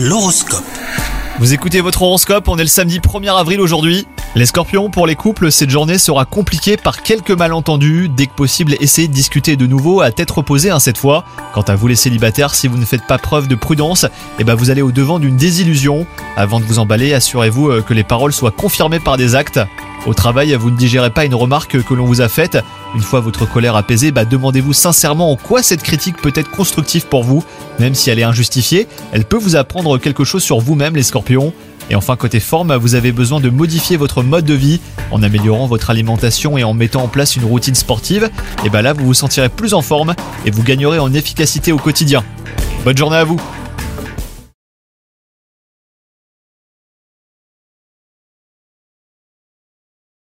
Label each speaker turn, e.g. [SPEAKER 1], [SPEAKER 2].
[SPEAKER 1] L'horoscope.
[SPEAKER 2] Vous écoutez votre horoscope, on est le samedi 1er avril aujourd'hui. Les scorpions, pour les couples, cette journée sera compliquée par quelques malentendus. Dès que possible, essayez de discuter de nouveau à tête reposée hein, cette fois. Quant à vous les célibataires, si vous ne faites pas preuve de prudence, eh ben vous allez au devant d'une désillusion. Avant de vous emballer, assurez-vous euh, que les paroles soient confirmées par des actes. Au travail, vous ne digérez pas une remarque que l'on vous a faite. Une fois votre colère apaisée, bah demandez-vous sincèrement en quoi cette critique peut être constructive pour vous. Même si elle est injustifiée, elle peut vous apprendre quelque chose sur vous-même les scorpions. Et enfin côté forme, vous avez besoin de modifier votre mode de vie en améliorant votre alimentation et en mettant en place une routine sportive. Et bah là vous vous sentirez plus en forme et vous gagnerez en efficacité au quotidien. Bonne journée à vous